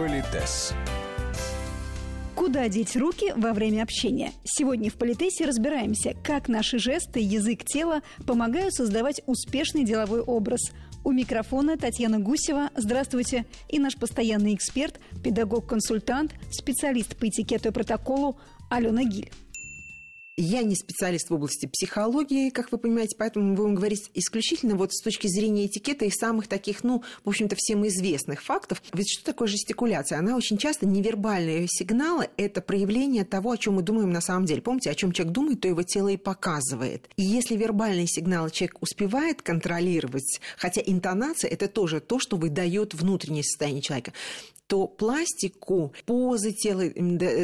Политес. Куда деть руки во время общения? Сегодня в Политесе разбираемся, как наши жесты, язык тела помогают создавать успешный деловой образ. У микрофона Татьяна Гусева. Здравствуйте. И наш постоянный эксперт, педагог-консультант, специалист по этикету и протоколу Алена Гиль. Я не специалист в области психологии, как вы понимаете, поэтому мы будем говорить исключительно вот с точки зрения этикета и самых таких, ну, в общем-то, всем известных фактов. Ведь что такое жестикуляция? Она очень часто невербальные сигналы – это проявление того, о чем мы думаем на самом деле. Помните, о чем человек думает, то его тело и показывает. И если вербальные сигналы человек успевает контролировать, хотя интонация – это тоже то, что выдает внутреннее состояние человека, то пластику, позы тела,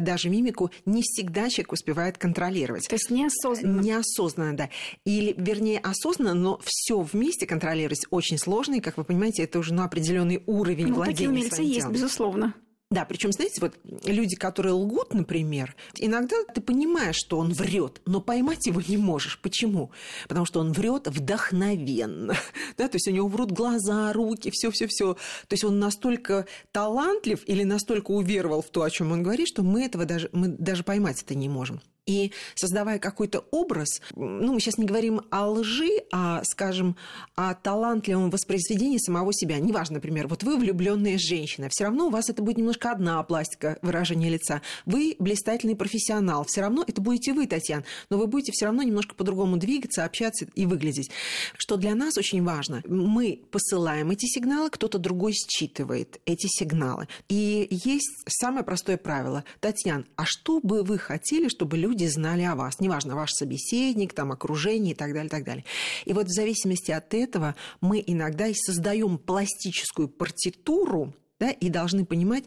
даже мимику не всегда человек успевает контролировать. То есть неосознанно. Неосознанно, да. Или, вернее, осознанно, но все вместе контролировать очень сложно, и, как вы понимаете, это уже ну, определенный уровень ну, владения такие умельцы есть, телом. безусловно. Да, причем, знаете, вот люди, которые лгут, например, иногда ты понимаешь, что он врет, но поймать его не можешь. Почему? Потому что он врет вдохновенно. Да, то есть у него врут глаза, руки, все, все, все. То есть он настолько талантлив или настолько уверовал в то, о чем он говорит, что мы этого даже, мы даже поймать это не можем. И создавая какой-то образ, ну, мы сейчас не говорим о лжи, а, скажем, о талантливом воспроизведении самого себя. Неважно, например, вот вы влюбленная женщина, все равно у вас это будет немножко одна пластика выражения лица. Вы блистательный профессионал, все равно это будете вы, Татьяна, но вы будете все равно немножко по-другому двигаться, общаться и выглядеть. Что для нас очень важно, мы посылаем эти сигналы, кто-то другой считывает эти сигналы. И есть самое простое правило. Татьяна, а что бы вы хотели, чтобы люди люди знали о вас. Неважно, ваш собеседник, там, окружение и так далее, и так далее. И вот в зависимости от этого мы иногда и создаем пластическую партитуру, да, и должны понимать,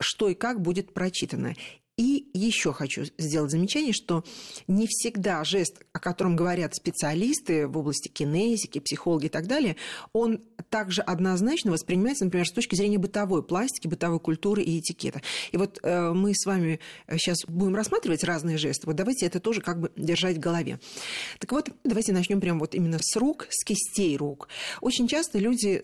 что и как будет прочитано. И еще хочу сделать замечание, что не всегда жест, о котором говорят специалисты в области кинезики, психологи и так далее, он также однозначно воспринимается, например, с точки зрения бытовой пластики, бытовой культуры и этикета. И вот э, мы с вами сейчас будем рассматривать разные жесты. Вот давайте это тоже как бы держать в голове. Так вот, давайте начнем прямо вот именно с рук, с кистей рук. Очень часто люди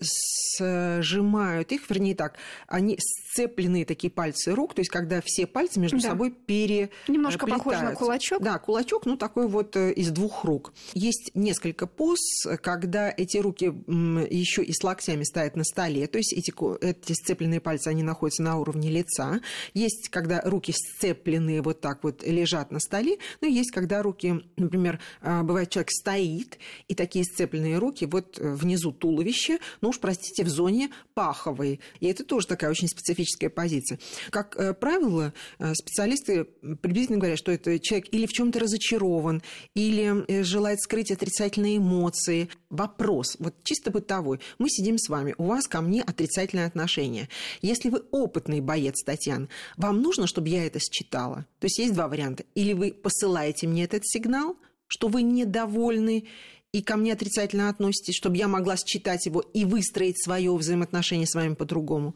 сжимают их, вернее так, они сцепленные такие пальцы рук, то есть когда все пальцы между да. собой пере Немножко похоже на кулачок. Да, кулачок, ну такой вот э, из двух рук. Есть несколько поз, когда эти руки еще и с локтями стоят на столе, то есть эти, эти сцепленные пальцы, они находятся на уровне лица. Есть, когда руки сцепленные вот так вот лежат на столе, ну, есть, когда руки, например, а, бывает, человек стоит, и такие сцепленные руки вот э, внизу туловища, ну уж, простите, в зоне паховой. И это тоже такая очень специфическая позиция. Как э, правило, специалисты специалисты приблизительно говорят, что это человек или в чем-то разочарован, или э, желает скрыть отрицательные эмоции. Вопрос, вот чисто бытовой. Мы сидим с вами, у вас ко мне отрицательное отношение. Если вы опытный боец, Татьяна, вам нужно, чтобы я это считала? То есть есть два варианта. Или вы посылаете мне этот сигнал, что вы недовольны, и ко мне отрицательно относитесь, чтобы я могла считать его и выстроить свое взаимоотношение с вами по-другому.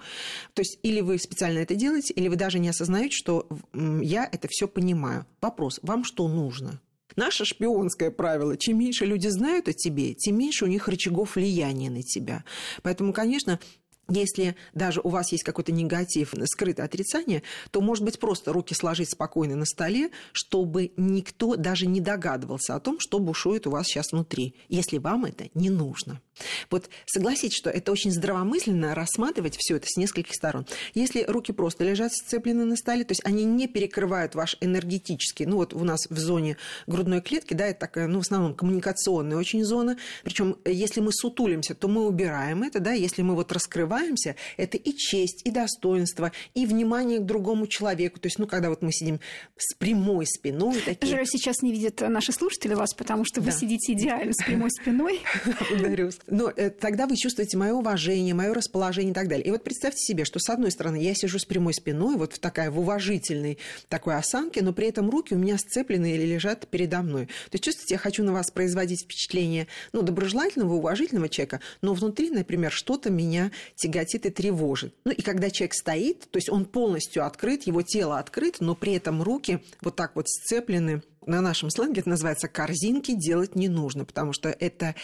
То есть или вы специально это делаете, или вы даже не осознаете, что я это все понимаю. Вопрос, вам что нужно? Наше шпионское правило, чем меньше люди знают о тебе, тем меньше у них рычагов влияния на тебя. Поэтому, конечно, если даже у вас есть какой-то негатив, скрытое отрицание, то, может быть, просто руки сложить спокойно на столе, чтобы никто даже не догадывался о том, что бушует у вас сейчас внутри, если вам это не нужно. Вот согласитесь, что это очень здравомысленно рассматривать все это с нескольких сторон. Если руки просто лежат сцеплены на столе, то есть они не перекрывают ваш энергетический, ну вот у нас в зоне грудной клетки, да, это такая, ну в основном коммуникационная очень зона, причем если мы сутулимся, то мы убираем это, да, если мы вот раскрываемся, это и честь, и достоинство, и внимание к другому человеку, то есть, ну когда вот мы сидим с прямой спиной. Такие... Жаль, сейчас не видят наши слушатели вас, потому что вы да. сидите идеально с прямой спиной. Благодарю. Но э, тогда вы чувствуете мое уважение, мое расположение и так далее. И вот представьте себе, что с одной стороны я сижу с прямой спиной, вот в такая в уважительной такой осанке, но при этом руки у меня сцеплены или лежат передо мной. То есть чувствуете, я хочу на вас производить впечатление ну, доброжелательного, уважительного человека, но внутри, например, что-то меня тяготит и тревожит. Ну и когда человек стоит, то есть он полностью открыт, его тело открыто, но при этом руки вот так вот сцеплены на нашем сленге это называется корзинки делать не нужно, потому что это,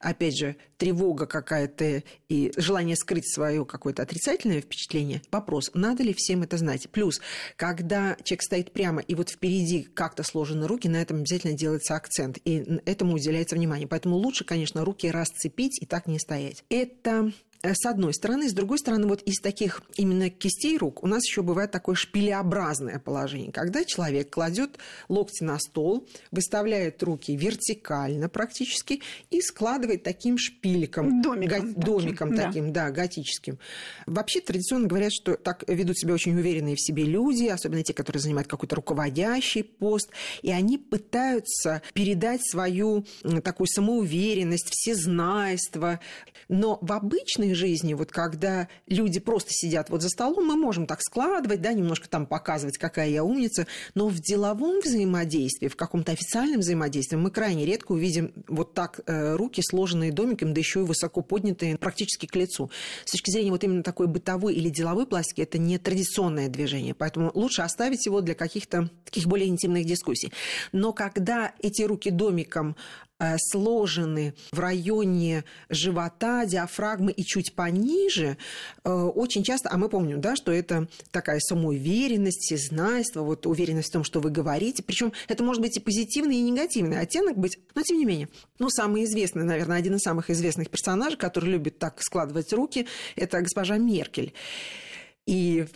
опять же, тревога какая-то и желание скрыть свое какое-то отрицательное впечатление. Вопрос, надо ли всем это знать? Плюс, когда человек стоит прямо и вот впереди как-то сложены руки, на этом обязательно делается акцент, и этому уделяется внимание. Поэтому лучше, конечно, руки расцепить и так не стоять. Это с одной стороны. С другой стороны, вот из таких именно кистей рук у нас еще бывает такое шпилеобразное положение, когда человек кладет локти на стол, выставляет руки вертикально практически и складывает таким шпиликом. Домиком. Го- домиком таким, таким да. да, готическим. Вообще традиционно говорят, что так ведут себя очень уверенные в себе люди, особенно те, которые занимают какой-то руководящий пост, и они пытаются передать свою такую самоуверенность, всезнайство. Но в обычной обычной жизни, вот когда люди просто сидят вот за столом, мы можем так складывать, да, немножко там показывать, какая я умница, но в деловом взаимодействии, в каком-то официальном взаимодействии мы крайне редко увидим вот так э, руки, сложенные домиком, да еще и высоко поднятые практически к лицу. С точки зрения вот именно такой бытовой или деловой пластики, это не традиционное движение, поэтому лучше оставить его для каких-то таких более интимных дискуссий. Но когда эти руки домиком сложены в районе живота, диафрагмы и чуть пониже, э, очень часто, а мы помним, да, что это такая самоуверенность, всезнайство, вот уверенность в том, что вы говорите. Причем это может быть и позитивный, и негативный оттенок быть, но тем не менее. Ну, самый известный, наверное, один из самых известных персонажей, который любит так складывать руки, это госпожа Меркель. И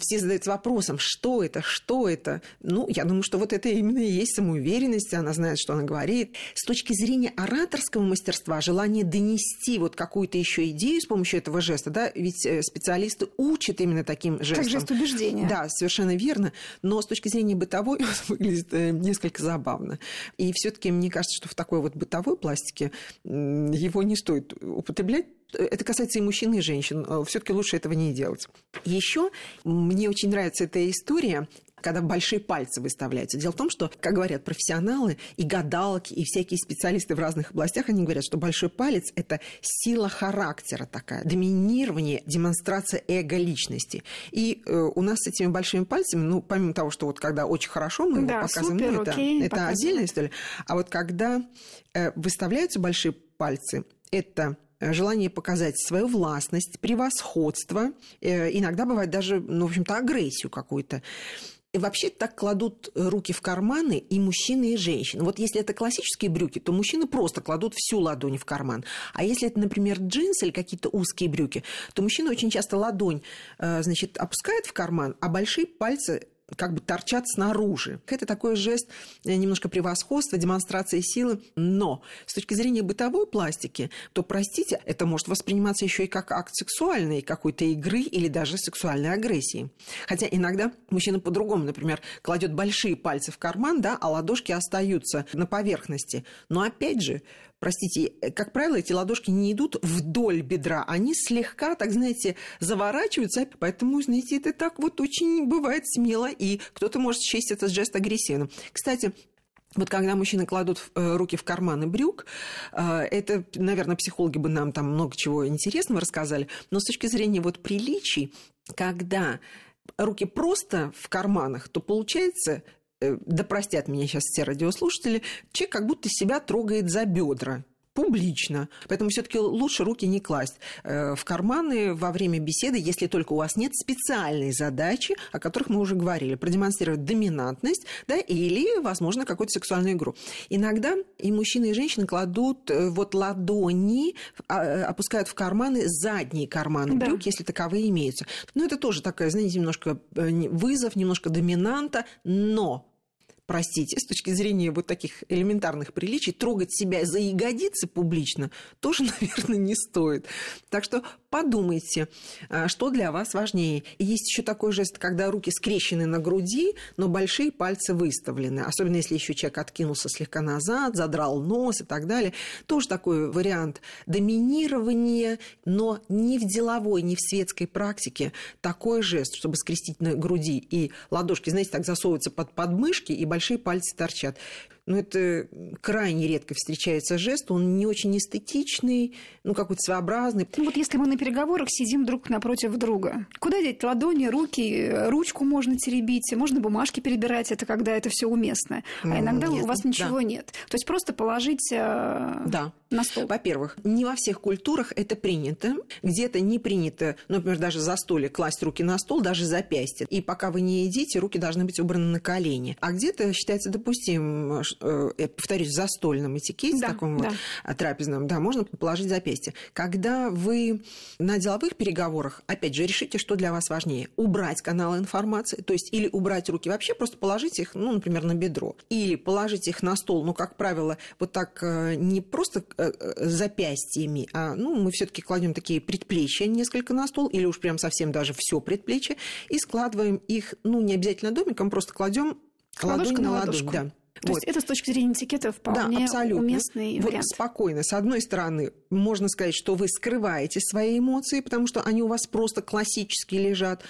все задаются вопросом, что это, что это. Ну, я думаю, что вот это именно и есть самоуверенность, она знает, что она говорит. С точки зрения ораторского мастерства, желание донести вот какую-то еще идею с помощью этого жеста, да, ведь э, специалисты учат именно таким жестом. Как жест убеждения. Да, совершенно верно. Но с точки зрения бытовой он выглядит э, несколько забавно. И все-таки мне кажется, что в такой вот бытовой пластике его не стоит употреблять, это касается и мужчин, и женщин. Э, Все-таки лучше этого не делать. Еще мне очень нравится эта история когда большие пальцы выставляются. Дело в том, что, как говорят профессионалы и гадалки, и всякие специалисты в разных областях, они говорят, что большой палец – это сила характера такая, доминирование, демонстрация эго личности. И э, у нас с этими большими пальцами, ну, помимо того, что вот когда очень хорошо мы да, его показываем, супер, ну, это, окей, это отдельная история. А вот когда э, выставляются большие пальцы, это желание показать свою властность, превосходство, э, иногда бывает даже, ну, в общем-то, агрессию какую-то. И вообще так кладут руки в карманы и мужчины, и женщины. Вот если это классические брюки, то мужчины просто кладут всю ладонь в карман. А если это, например, джинсы или какие-то узкие брюки, то мужчина очень часто ладонь, э, значит, опускает в карман, а большие пальцы как бы торчат снаружи. Это такой жест э, немножко превосходства, демонстрации силы. Но с точки зрения бытовой пластики, то, простите, это может восприниматься еще и как акт сексуальной какой-то игры или даже сексуальной агрессии. Хотя иногда мужчина по-другому, например, кладет большие пальцы в карман, да, а ладошки остаются на поверхности. Но опять же, простите, э, как правило, эти ладошки не идут вдоль бедра, они слегка, так знаете, заворачиваются, поэтому, знаете, это так вот очень бывает смело, и кто-то может счесть этот жест агрессивным. Кстати, вот когда мужчины кладут э, руки в карманы брюк, э, это, наверное, психологи бы нам там много чего интересного рассказали, но с точки зрения вот приличий, когда руки просто в карманах, то получается да простят меня сейчас все радиослушатели, человек как будто себя трогает за бедра публично. Поэтому все-таки лучше руки не класть э, в карманы во время беседы, если только у вас нет специальной задачи, о которых мы уже говорили, продемонстрировать доминантность, да, или, возможно, какую-то сексуальную игру. Иногда и мужчины, и женщины кладут э, вот ладони, а, опускают в карманы задние карманы да. брюк, если таковые имеются. Но это тоже такая, знаете, немножко вызов, немножко доминанта, но простите, с точки зрения вот таких элементарных приличий, трогать себя за ягодицы публично тоже, наверное, не стоит. Так что подумайте, а, что для вас важнее. И есть еще такой жест, когда руки скрещены на груди, но большие пальцы выставлены. Особенно если еще человек откинулся слегка назад, задрал нос и так далее. Тоже такой вариант доминирования, но не в деловой, не в светской практике. Такой жест, чтобы скрестить на груди и ладошки, знаете, так засовываются под подмышки и большие пальцы торчат. Но это крайне редко встречается жест, он не очень эстетичный, ну, какой-то своеобразный. Ну, вот если мы на переговорах сидим друг напротив друга, куда деть ладони, руки, ручку можно теребить, можно бумажки перебирать, это когда это все уместно. А иногда нет, у вас ничего да. нет. То есть просто положить э, да. На стол. Во-первых, не во всех культурах это принято. Где-то не принято, например, даже за столик класть руки на стол, даже запястье. И пока вы не едите, руки должны быть убраны на колени. А где-то считается допустим, э, я повторюсь, в застольном этикете, да, таком да. вот трапезном, да, можно положить запястье. Когда вы на деловых переговорах, опять же, решите, что для вас важнее. Убрать каналы информации, то есть или убрать руки вообще, просто положить их, ну, например, на бедро. Или положить их на стол, ну, как правило, вот так э, не просто запястьями, а, ну, мы все таки кладем такие предплечья несколько на стол, или уж прям совсем даже все предплечье, и складываем их, ну, не обязательно домиком, просто кладем ладошку на ладошку. да. То вот. есть это с точки зрения этикета вполне да, абсолютно. уместный вот вариант. Спокойно. С одной стороны, можно сказать, что вы скрываете свои эмоции, потому что они у вас просто классически лежат.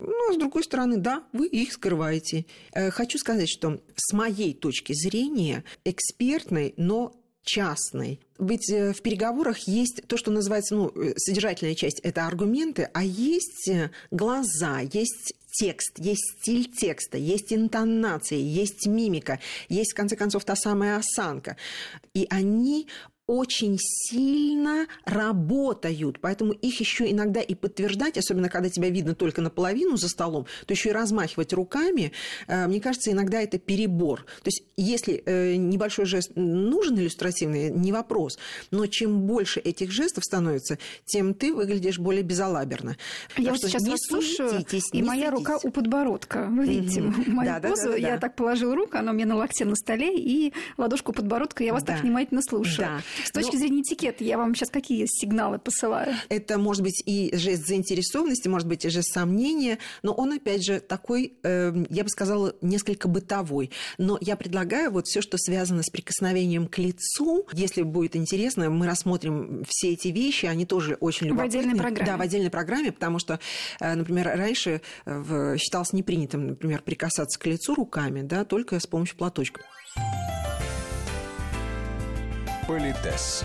Ну, а с другой стороны, да, вы их скрываете. Э, хочу сказать, что с моей точки зрения, экспертной, но частной. Ведь э, в переговорах есть то, что называется, ну, э, содержательная часть – это аргументы, а есть глаза, есть текст, есть стиль текста, есть интонация, есть мимика, есть, в конце концов, та самая осанка. И они очень сильно работают, поэтому их еще иногда и подтверждать, особенно когда тебя видно только наполовину за столом, то еще и размахивать руками, э, мне кажется, иногда это перебор. То есть если э, небольшой жест нужен иллюстративный, не вопрос, но чем больше этих жестов становится, тем ты выглядишь более безалаберно. Я вот сейчас вас слушаю, и моя рука у подбородка. Вы видите mm-hmm. мою да, позу, да, да, да, я так положила руку, она у меня на локте на столе, и ладошку подбородка, я вас да. так внимательно слушаю. Да. С точки Но... зрения этикета, я вам сейчас какие сигналы посылаю? Это может быть и жест заинтересованности, может быть и жест сомнения, но он, опять же, такой, э, я бы сказала, несколько бытовой. Но я предлагаю вот все, что связано с прикосновением к лицу, если будет интересно, мы рассмотрим все эти вещи, они тоже очень любопытны. В отдельной программе. Да, в отдельной программе, потому что, э, например, раньше э, считалось непринятым, например, прикасаться к лицу руками, да, только с помощью платочка. Политес.